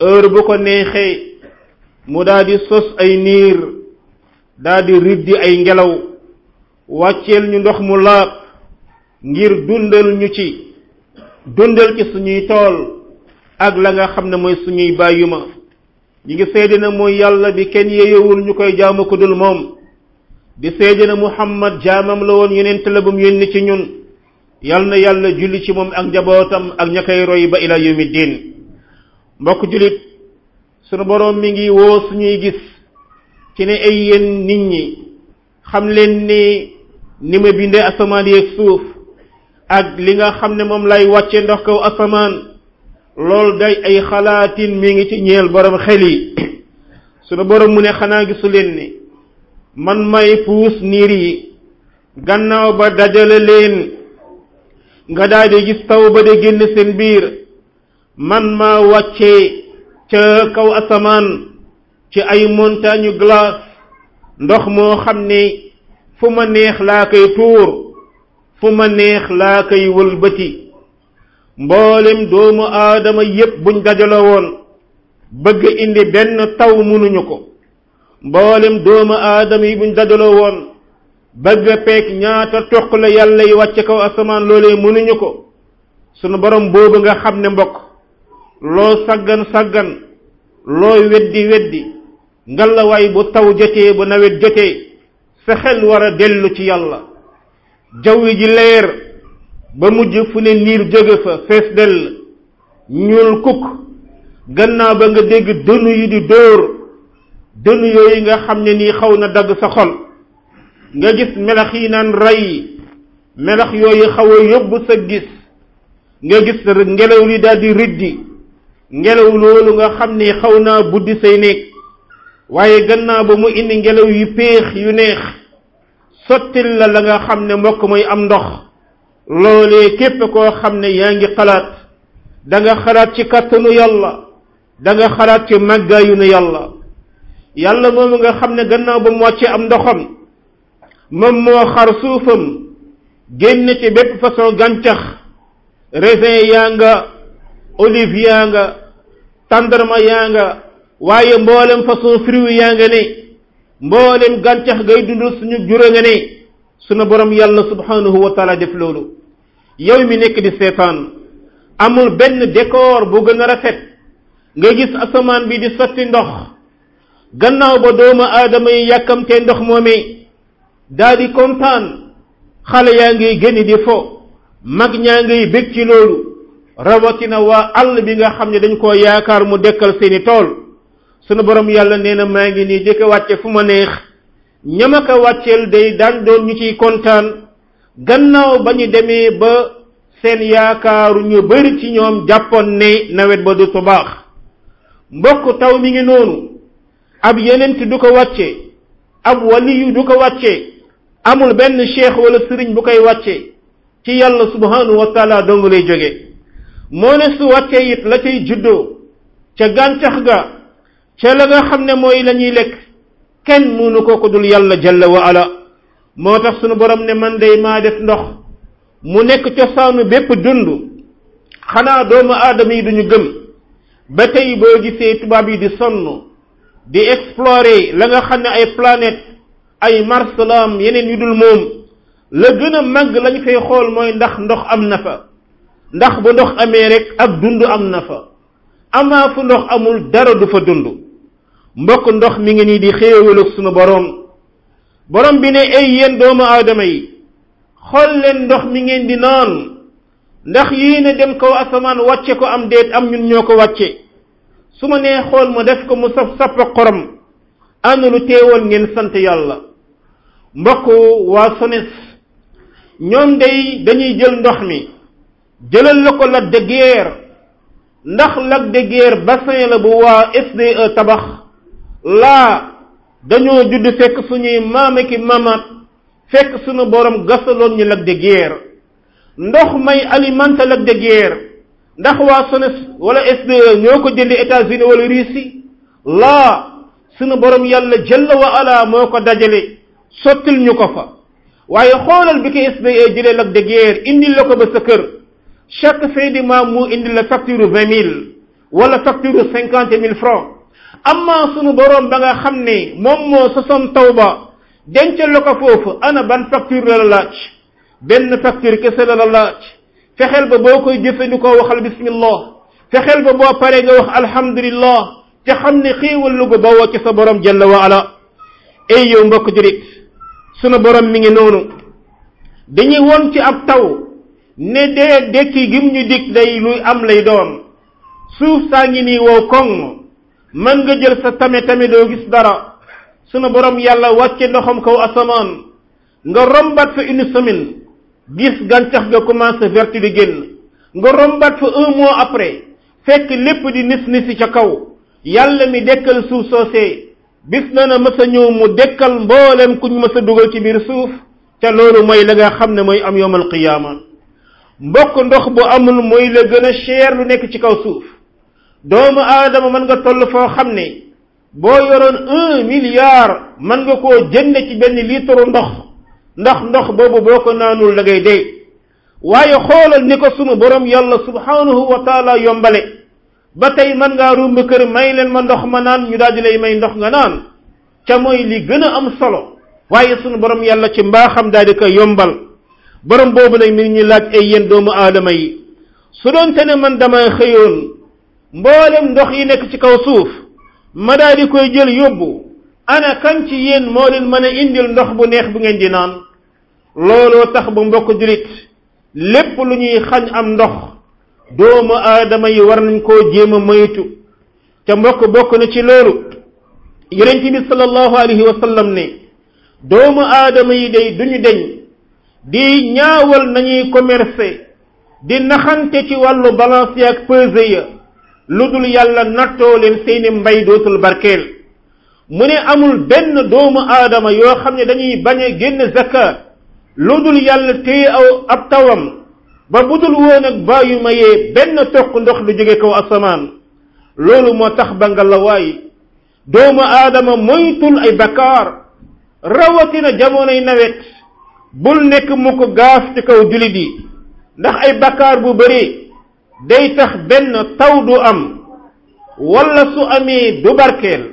heure bu ko neexee mu daal di sos ay niir daal di riddi ay ngelaw wàcceel ñu ndox mu laab ngir dundal ñu ci dundal ci suñuy tool ak la nga xam ne mooy suñuy bàyyuma ñi ngi seede na mooy yàlla bi kenn yeyewul ñu koy jaamu ko dul moom di seede na muhammad jaamam la woon yonent la bu mu yónni ci ñun yal na yàlla julli ci moom ak njabootam ak ña koy roy ba ila yawmi diin mbokk jullit sunu boroom mi ngi woo suñuy gis ci ne ay yéen nit ñi xam leen ni ni ma bindee asamaan yeeg suuf ak li nga xam ne moom lay wàcce ndox kaw asamaan loolu day ay xalaatin mi ngi ci ñeel borom xel yi sunu borom mu ne xanaa gisu leen ni man may puus niir yi gannaaw ba dajale leen nga daal di gis taw ba de génn seen biir man maa wàccee ca kaw asamaan ci ay montagne glace ndox moo xam ne fu ma neex laa koy tuur fu ma neex laa koy wëlbati mboolem doomu aadama yépp buñ dajale woon bëgg indi benn taw mënuñu ko mboolem doomu aadama yi buñ dajaloo woon bëgg a peeg ñaata toq la yàlla yi wàcce kaw asamaan loolee mënuñu ko sunu borom boobu nga xam ne mbokk loo saggan saggan looy weddi weddi ngalla waay bu taw jotee bu nawet jotee sa xel war a dellu ci yàlla jaww ji leer ba mujj fu ne niir jóge fa fees dell ñuul kukk gannaaw ba nga dégg dënu yi di dóor dënu yooyu nga xam ne nii xaw na dagg sa xol nga gis melax yi naan rey melax yooyu xaw a yóbbu sa gis nga gis ngelaw li daal di riddi ngelaw loolu nga xam ne xaw naa buddi say néeg waaye gannaaw ba mu indi ngelaw yu péex yu neex sottil la la nga xam ne mbokk mooy am ndox loolee képp koo xam ne yaa ngi xalaat da nga xalaat ci kàttanu yàlla da nga xalaat ci màggaayu na yàlla yàlla moomu nga xam ne gannaaw ba mu wàccee am ndoxam moom moo xar suufam génn ci bépp façon gàncax raisin yaa nga olive yaa nga tàndarma yaa nga waaye mboolem façon fruit yaa nga ne mboolem gàncax gay dund suñu jura nga ne sunu borom yàlla subhanahu wa taala def loolu yow mi nekk di seetaan amul benn décor bu gën a rafet nga gis asamaan bi di sotti ndox gannaaw ba doomu aadama yi yàkkamtee ndox moomee daa di kontaan xale yaa ngiy génn di fo mag ñaa ngiy bég ci loolu rawatina waa àll bi nga xam ne dañ koo yaakaar mu dekkal seeni tool sunu borom yàlla nee na maa ngi nii di ko wàcce fu ma neex ñama ko wàcceel day daan doon ñu ciy kontaan gannaaw ba ñu demee ba seen yaakaaru ñu bari ci ñoom jàppoon ne nawet ba du su baax mbokk taw mi ngi noonu ab yenent du ko wàcce ab waliyu du ko wàcce amul benn cheikh wala sëriñ bu koy wàcce ci yàlla subhanahu wa taala dong lay jóge moo ne su wàccee it la cay juddoo ca gàncax ga ca la nga xam ne mooy la ñuy lekk kenn munu ko ko dul yàlla jalla wa ala moo tax sunu borom ne man day maa def ndox mu nekk cosaanu bépp dund xanaa doomu aadama yi duñu gëm ba tey boo gisee tubaab yi di sonn di explorer la nga xam ne ay planète ay mars la am yeneen yu dul moom la gën a màgg lañ fay xool mooy ndax ndox am na fa ndax bu ndox amee rek ak dund am na fa amaa fu ndox amul dara du fa dund mbokk ndox mi ngi nii di xéewal ak sunu boroom boroom bi ne ay yéen doomu aadama yi xool leen ndox mi ngeen di naan ndax yéen a dem kaw asamaan wàcce ko am déet am ñun ñoo ko wàcce su ma nee xool ma def ko mu saf sàpp xorom ana lu teewoon ngeen sant yàlla mbokk waa SONES ñoom day dañuy jël ndox mi jëlal la ko Lac de Guiers ndax Lac de Guiers bassin la bu waa SDE tabax laa dañoo judd fekk suñuy maame ki maamaat fekk suñu borom gasaloon ñu Lac de Guiers ndox may alimenté Lac de Guiers ndax waa SONES wala SDE ñoo ko jëndi États-Unis wala Russie laa suñu borom yàlla jël wa ala moo ko dajale sottil ñu ko fa waaye xoolal bi ko SDE jëlee Lac de Guiers indi la ko ba sa kër chaque fin du mois mu indi la facture vingt mille wala facture cinquante mille francs amma sunu boroom ba nga xam ne moom moo sosoon taw ba dencal la ko foofu ana ban facture la la laaj benn facture kese la la laaj fexeel ba boo koy jëfandikoo waxal bismillah fexeel ba boo paree nga wax alhamdulillah te xam ne xéewal lu gu bawoo ci sa borom jalla wa ala ay yow mbokk jurit sunu borom mi ngi noonu dañuy won ci ab taw ne dee dekki gim ñu dig day luy am lay doon suuf saa ngi nii wow koŋ mën nga jël sa tame tame doo gis dara sunu borom yàlla wàcce ndoxam kaw asamaan nga rombaat fa une semaine gis gàncax ga commencé vert di génn nga rombaat fa un mois après fekk lépp di nis nisi ca kaw yàlla mi dekkal suuf soosee bis na na mës a ñëw mu dekkal mboolem kuñ mës a dugal ci biir suuf te loolu mooy la nga xam ne mooy am yowmal qiyaama mbokk ndox bu amul mooy la gën a cher lu nekk ci kaw suuf doomu aadama mën nga toll foo xam ne boo yoroon un milliard mën nga koo jënd ci benn litre ndox ndax ndox boobu boo ko naanul da ngay dee waaye xoolal ni ko sunu borom yàlla subhanahu wa taala yombale ba tey mën ngaa rumb kër may leen ma ndox ma naan ñu daal di lay may ndox nga naan ca mooy li gën a am solo waaye sunu borom yàlla ci mbaaxam daal di ko yombal borom boobu nag mi ngi ñu laaj ay yéen doomu aadama yi su doonte ne man dama xëyoon mboolem ndox yi nekk ci kaw suuf ma daal di koy jël yóbbu ana kan ci yéen moo leen mën a indil ndox bu neex bu ngeen di naan looloo tax ba mbokk julit lépp lu ñuy xañ am ndox doomu aadama yi war nañ koo jéem a moytu te mbokk bokk na ci loolu yonent bi sallallahu alayhi wa sallam ne doomu aadama yi day duñu deñ di ñaawal nañuy commercer di naxante ci wàllu balance ya ak pesé ya lu dul yàlla nattoo leen seeni mbay dootul barkeel mu ne amul benn doomu aadama yoo xam ne dañuy bañ a génn zakat lu dul yàlla téye aw ab tawam ba budul woon ak bàyyu mayee benn toq ndox du jóge kaw asamaan loolu moo tax ba nga la waay doomu aadama moytul ay bakkaar rawatina jamonoy nawet bul nekk mu ko gaaf ci kaw jullit yi ndax ay bakkaar bu bëree day tax benn taw du am wala su amee du barkeel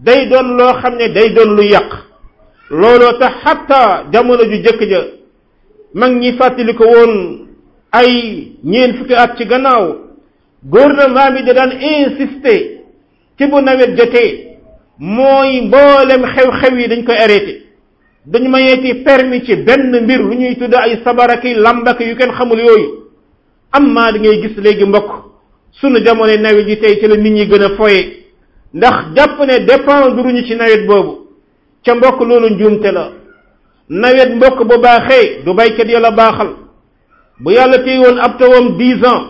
day doon loo xam ne day doon lu yàq looloo tax xatta jamono ju jëkk ja mag ñi fàttali ko woon ay ñeen fukki at ci gannaaw gouvernement bi da daan insister ci bu nawet jotee mooy mboolem xew-xew yi dañ koy arrêté duñ mayeeti permis ci benn mbir lu ñuy tudd ay sabaraki lambaki yu kenn xamul yooyu am maa da ngay gis léegi mbokk sunu jamono nawet ji tey ci la nit ñi gën a foye ndax jàpp ne dépendre ñu ci nawet boobu ca mbokk loolu njuumte la nawet mbokk bu baaxee du baykat ya la baaxal bu yàlla téye woon ab tawam dix ans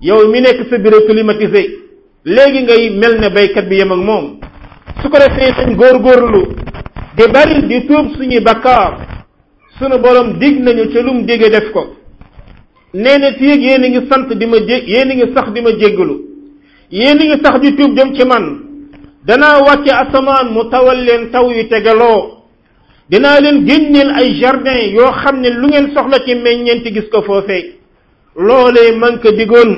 yow mi nekk sa bureau climatisé léegi ngay mel ne baykat bi yem ak moom su ko defee nañ góorgóorlu di bari di tuub suñuy bakkaar sunu borom dig nañu ca lum dige def ko nee na fii yéen a ngi sant di ma jé yéen a ngi sax di ma jéggalu yéen a ngi sax di tuub jëm ci man danaa wàcce asamaan mu tawal leen taw yu tegaloo dinaa leen génneel ay jardin yoo xam ne lu ngeen soxla ci meññeent gis ko foofee loolee man ko digoon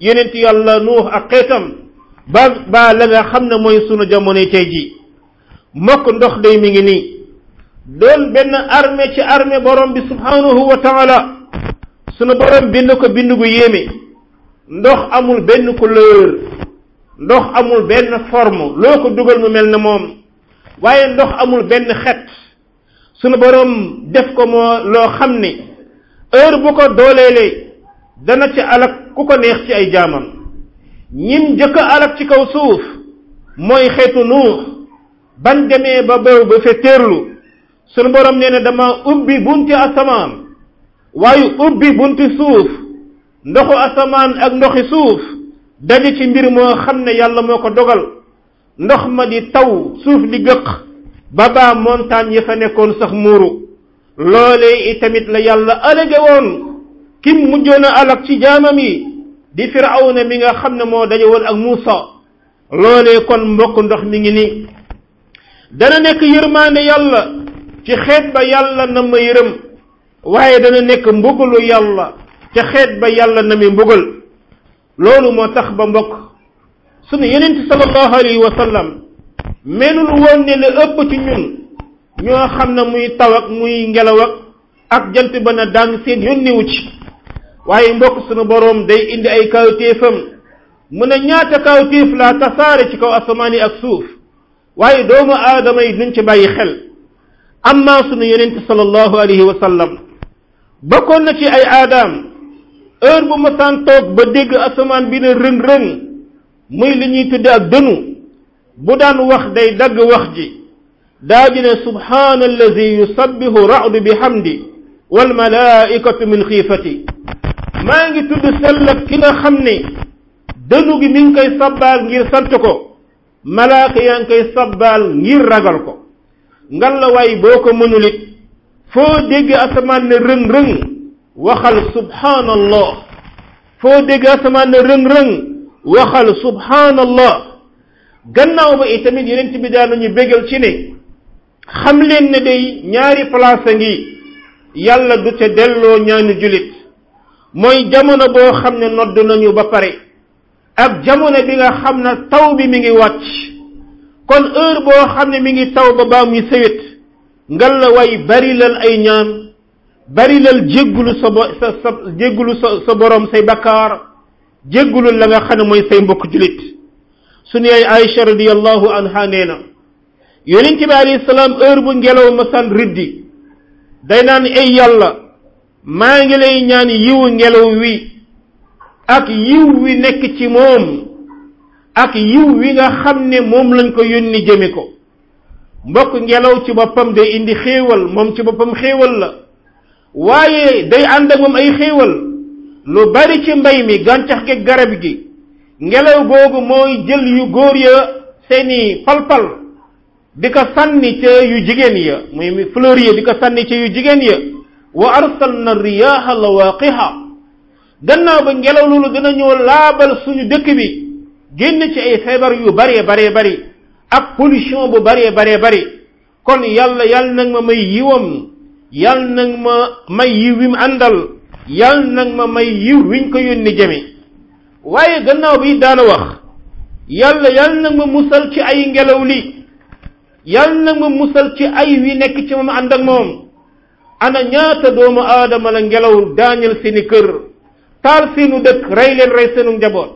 yonent yàlla nuux ak xeetam ba ba la nga xam ne mooy sunu jamonoy tey ji mokk ndox day mi ngi nii doon benn armée ci armée borom bi subhanahu wa taala sunu borom bind ko bind gu yéeme ndox amul benn couleur ndox amul benn forme loo ko dugal mu mel na moom waaye ndox amul benn xet sunu boroom def ko moo loo xam ne heure bu ko dooleelee dana ci alak ku ko neex ci ay jaamam ñim jëkk a alak ci kaw suuf mooy xeetu nuux ban demee ba bëw ba fe téerlu sunu boroom nee na dama ubbi bunti asamaan waaye ubbi bunti suuf ndoxu asamaan ak ndoxi suuf daje ci mbir moo xam ne yàlla moo ko dogal ndox ma di taw suuf di gëq ba baa montagne ya fa nekkoon sax muuru loolee itamit la yàlla alage woon kim mujjoon a alak ci jaamam yi di firawna mi nga xam ne moo daje woon ak Muusa loolee kon mbokk ndox mi ngi nii dana nekk yërmaande yàlla ci xeet ba yàlla na ma yërëm waaye dana nekk mbugalu yàlla ca xeet ba yàlla na mi mbugal loolu moo tax ba mbokk sunu yonent sallallahu alayhi wa sallam melul woon ne la ëpp ci ñun ñoo xam ne muy taw ak muy ngelaw ak ak jant ba na daan seen yónniwu ci waaye mbokk sunu boroom day indi ay kawtéefam mu ne ñaata kawtéef laa tasaare ci kaw asamaan yi ak suuf waaye doomu aadama yi duñ ci bàyyi xel amma sunu yonente sallallahu alayhi wa sallam bokkoon na ci ay aadaam heure bu ma saan toog ba dégg asamaan bi ne rëng-rëng muy li ñuy tudde ak dënu bu daan wax day dagg wax ji daa ji ne subhaana allazi yusabbihu ra'du bi hamdi wal malaa'ikatu min xiifati maa ngi tudd sellab ki nga xam ne dënu gi mi ngi koy sabbaal ngir sant ko malaaka yaa ngi koy sabbaal ngir ragal ko ngal la waay boo ko mënul it foo dégg asamaan ne rëng-rëng waxal subhanallah foo dégg asamaan ne rëng-rëng waxal subhanallah gannaaw ba itamit yeneen bi daal nañu bégal ci ne xam leen ne day ñaari place a ngi yàlla du ca delloo ñaanu julit mooy jamono boo xam ne nodd nañu ba pare ak jamono bi nga xam ne taw bi mi ngi wàcc kon heure boo xam ne mi ngi taw ba baa muy sëwét ngal la way bari lal ay ñaan bari lal jéggulu sa bo sa sa jéggulu sa sa borom say bakkaar jéggulu la nga xam ne mooy say mbokk julit sunu yaay Aïcha radiyallahu anha nee na yonent bi alayhi salaam heure bu ngelaw masaan riddi day naan ay yàlla maa ngi lay ñaan yiwu ngelaw wi ak yiw wi nekk ci moom ak yiw wi nga xam ne moom lañ ko yónni jëme ko mbokk ngelaw ci boppam day indi xéewal moom ci boppam xéewal la waaye day ànd ak moom ay xéewal lu bari ci mbay mi gàncax gi garab gi ngelaw googu mooy jël yu góor ya seeni palpal di ko sànni ca yu jigéen ya muy fleur ya di ko sànni ca yu jigéen ya wa arsalna riyaha lawaqiha gannaaw ba ngelaw loolu dina ñoo laabal suñu dëkk bi génn ci ay feebar yu baree baree bari ak pollution bu baree baree bari kon yàlla yàlla nag ma may yiwam yàlla nag ma may yiw wi mu àndal yàlla nag ma may yiw wiñ ko yónni jëme waaye gannaaw bi daana wax yàlla yàlla na ma musal ci ay ngelaw li yàlla na ma musal ci ay wi nekk ci moom ànd ak moom ana ñaata doomu aadama la ngelaw daañal seeni kër taal seenu dëkk rey leen rey seenu njaboot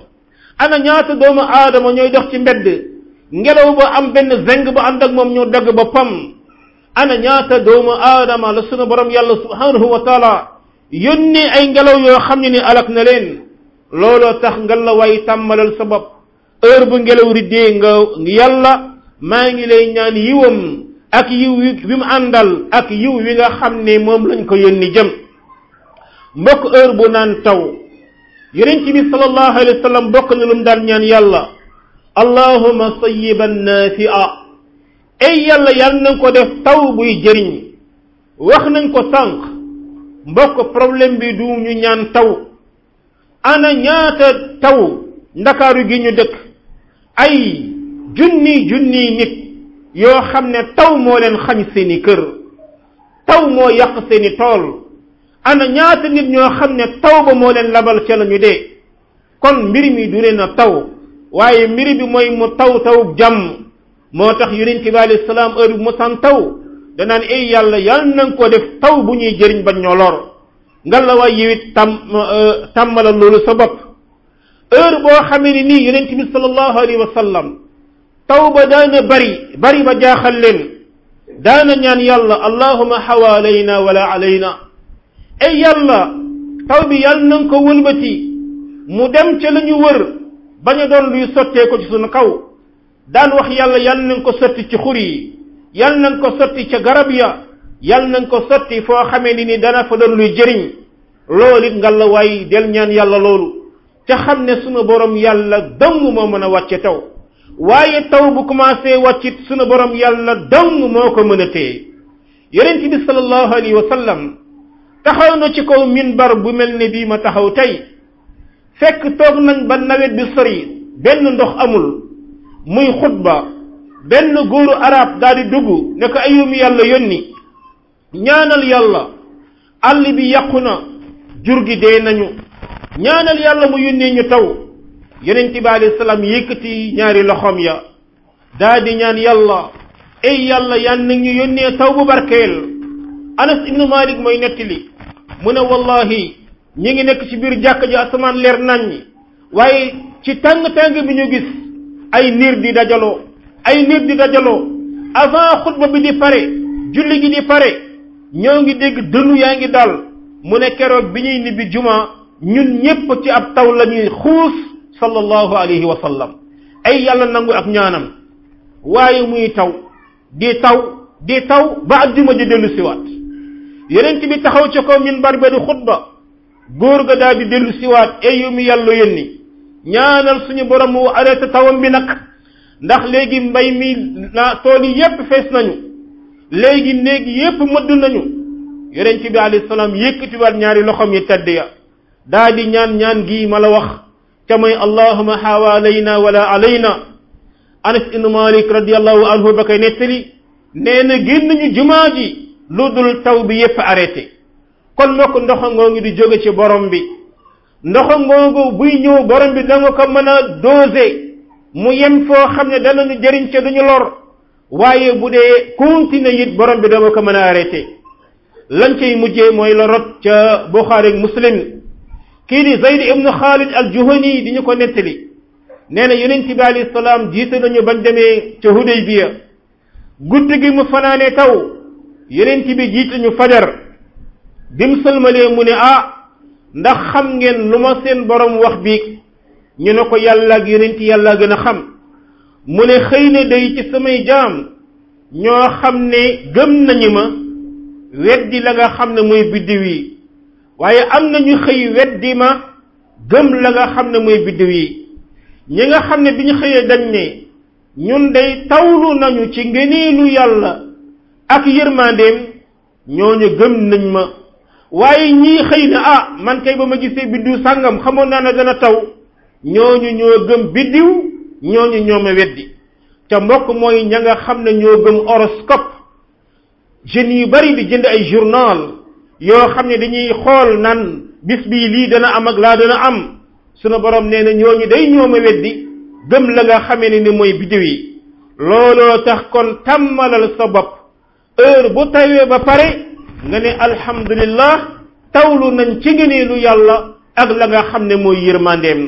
ana ñaata doomu aadama ñooy dox ci mbedd ngelaw ba am benn zeng ba ànd ak moom ñoo dagg ba pam ana ñaata doomu aadama la sunu borom yàlla subhanahu wa taala yónnee ay ngelaw yoo xam ne ni alak na leen looloo tax nga la way tàmmalal sa bopp heure bu ngelaw riddee nga yàlla maa ngi lay ñaan yiwam ak yiw wi mu àndal ak yiw wi nga xam ne moom lañ ko yónni jëm mbokk heure bu naan taw yonent bi sallallahu alayhi wa sallam bokk na lu mu daan ñaan yàlla allahuma sayiban nafia ay yàlla yàlla na ko def taw buy jëriñ wax nañ ko sànq mbokk problème bi du ñu ñaan taw ana ñaata taw ndakaaru gi ñu dëkk ay junni junni nit yoo xam ne taw moo leen xañ seeni kër taw moo yàq seeni tool ana ñaata nit ñoo xam ne taw ba moo leen labal ca la ñu dee kon mbir mi du leen a taw waaye mbir bi mooy mu taw taw jàmm moo tax yonent bi alayhi salaam heure bu mosaan taw danaan ay yàlla yàlla na nga ko def taw bu ñuy jëriñ bañ ñoo lor nga la waay yow it tam tàmmalal loolu sa bopp heure boo xamee ni nii yonent bi sallallahu alayhi wa sallam taw ba daana bari bari ba jaaxal leen daana ñaan yàlla allahuma xawaalayna wala alayna ay yàlla taw bi yàlla na nga ko wëlbati mu dem ca la ñu wër bañ a doon luy sottee ko ci sunu kaw daan wax yàlla yal nañ ko sotti ci xur yi yal nañ ko sotti ca garab ya yal nañ ko sotti foo xamee ni ni dana fa doon luy jëriñ loolu it nga la waay del ñaan yàlla loolu ca xam ne sunu borom yàlla dong moo mën a wàcce taw waaye taw bu commencé wàccit sunu borom yàlla dong moo ko mën a téye yonent bi sallallahu alayhi wa sallam taxaw na ci kaw minbar bu mel ne bii ma taxaw tey fekk toog nañ ba nawet bi sori benn ndox amul muy xutba benn góoru arab daal di dugg ne ko ayum yàlla yónni ñaanal yàlla àll bi yàqu na jur gi dee nañu ñaanal yàlla mu yónnee ñu taw yonent bi alayhi salaam yëkkati ñaari loxoom ya daa di ñaan yàlla ay yàlla yal na ñu yónnee taw bu barkeel anas ibnu malik mooy nettali mu ne wallahi ñi ngi nekk ci biir jàkk ji asamaan leer nañ ñi waaye ci tàng-tàng bi ñu gis ay niir di dajaloo ay niir di dajaloo avant xutba bi di pare julli gi di pare ñoo ngi dégg dënu yaa ngi dal mu ne keroog bi ñuy nibbi juma ñun ñépp ci ab taw la ñuy xuus sallallahu alayhi wa sallam ay yàlla nangu ak ñaanam waaye muy taw di taw di taw ba àjjuma ji dellu siwaat yonent bi taxaw ca kaw minbar ba di xutba góor ga daal di dellu siwaat ay yu mu yàlla yónni ñaanal suñu borom mu arrêté tawam bi nag ndax léegi mbay mi la tool yi yépp fees nañu léegi néeg yépp mëdd nañu yonent bi alayhi salaam yëkkatiwaat ñaari loxoom yi tedd ya daa di ñaan ñaan gii ma la wax te mooy allahuma xawaalayna wala alayna anas ibnu malik radiallahu anhu ba koy nettali nee na génn ñu jumaa ji lu dul taw bi yépp arrêté kon mbokk ndoxa ngoongi di jóge ci borom bi ndoxa ngoongu buy ñëw borom bi da nga ko mën a doser mu yem foo xam ne danañu jëriñ ca duñu lor waaye bu dee continuer it borom bi dama ko mën a arrêté lan cay mujjee mooy la rot ca Buxaari ak Muslim kii di Zayd ibnu Xaalid al Juhani di ñu ko nettali nee na yonent bi alayhi salaam jiite nañu bañ demee ca Hudaybiya guddi gi mu fanaane taw yonent bi jiite ñu fajar bi mu sëlmalee mu ne ah ndax xam ngeen lu ma seen borom wax biig ñu ne ko yàlla ak yonent yàlla gën a xam mu ne xëy na day ci samay jaam ñoo xam ne gëm nañu ma weddi la nga xam ne mooy biddiw yi waaye am na ñu xëy weddi ma gëm la nga xam ne mooy biddiw yi ñi nga xam ne bi ñu xëyee dañ ne ñun day tawlu nañu ci ngëneelu yàlla ak yërmandeem ñooñu gëm nañ ma waaye ñii xëy na ah man kay ba ma gisee biddiw sàngam xamoon naa ne dana taw ñooñu ñoo gëm biddiw ñooñu ñoo ma weddi te mbokk mooy ña nga xam ne ñoo gëm horoscope jeunes yu bari di jënd ay journal yoo xam ne dañuy xool nan bis bii lii dana am ak laa dana am sunu borom nee na ñooñu day ñoo ma weddi gëm la nga xamee ne ni mooy biddiw yi looloo tax kon tàmmalal sa bopp heure bu tawee ba pare nga ne alhamdulillah tawlu nañ ci ngëneelu yàlla ak la nga xam ne mooy yërmandeem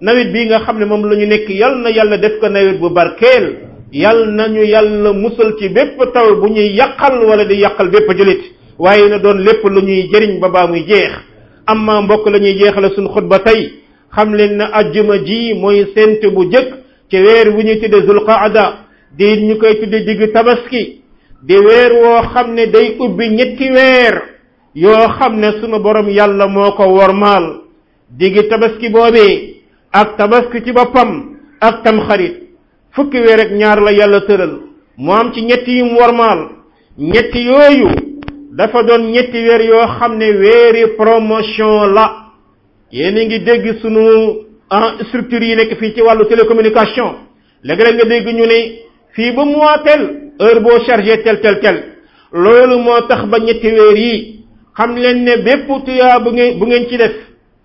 nawet bii nga xam ne moom la ñu nekk yal na yàlla def ko nawet bu barkeel yal nañu yàlla musal ci bépp taw bu ñuy yàqal wala di yàqal bépp julit waaye na doon lépp lu ñuy jëriñ ba baa muy jeex amma mbokk la ñuy jeexale suñ xutba tey xam leen na ajjuma ji mooy sént bu jëkk ci weer wu ñu tudde zulqaada di ñu koy tudde digg tabaski di weer woo xam ne day ubbi ñetti weer yoo xam ne sunu borom yàlla moo ko wormaal digg tabaski boobee ak tabaski ci boppam ak tamxarit fukki weer ak ñaar la yàlla tëral mu am ci ñetti yum wormaal ñetti yooyu dafa doon ñetti weer yoo xam ne weeri promotion la yéen a ngi dégg sunu en structure yi nekk fii ci wàllu télécommunication léeg-léeg nga dégg ñu ne fii ba mois tel heure boo chargé tel tel tel loolu moo tax ba ñetti weer yi xam leen ne bépp tuyaa bu ngeen bu ngeen ci def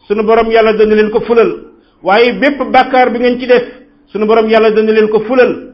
sunu borom yàlla dana leen ko fulal waaye bépp bàkkaar bi ngeen ci def sunu borom yàlla dana leen ko fulal